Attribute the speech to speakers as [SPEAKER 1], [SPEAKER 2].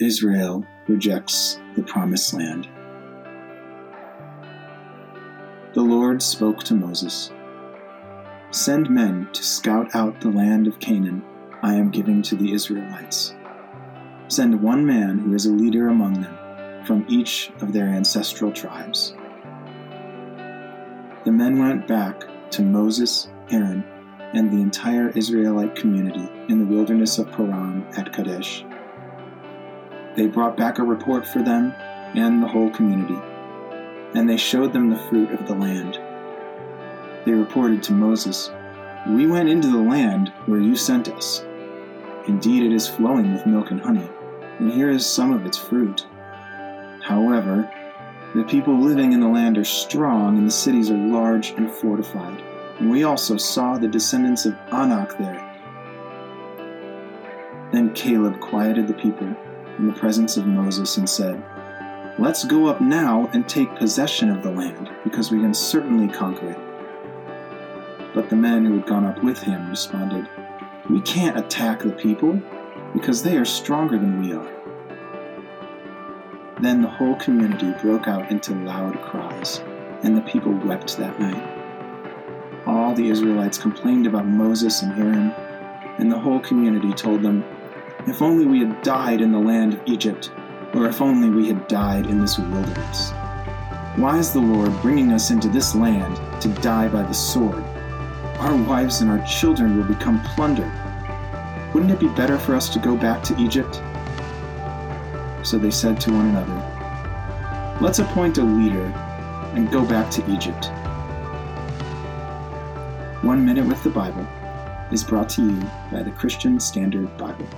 [SPEAKER 1] Israel rejects the promised land. The Lord spoke to Moses Send men to scout out the land of Canaan I am giving to the Israelites. Send one man who is a leader among them from each of their ancestral tribes. The men went back to Moses, Aaron, and the entire Israelite community in the wilderness of Paran at Kadesh. They brought back a report for them and the whole community, and they showed them the fruit of the land. They reported to Moses, We went into the land where you sent us. Indeed, it is flowing with milk and honey, and here is some of its fruit. However, the people living in the land are strong, and the cities are large and fortified and we also saw the descendants of Anak there. Then Caleb quieted the people in the presence of Moses and said, Let's go up now and take possession of the land, because we can certainly conquer it. But the men who had gone up with him responded, We can't attack the people, because they are stronger than we are. Then the whole community broke out into loud cries, and the people wept that night all the Israelites complained about Moses and Aaron, and the whole community told them, If only we had died in the land of Egypt, or if only we had died in this wilderness. Why is the Lord bringing us into this land to die by the sword? Our wives and our children will become plunder. Wouldn't it be better for us to go back to Egypt? So they said to one another, Let's appoint a leader and go back to Egypt. One Minute with the Bible is brought to you by the Christian Standard Bible.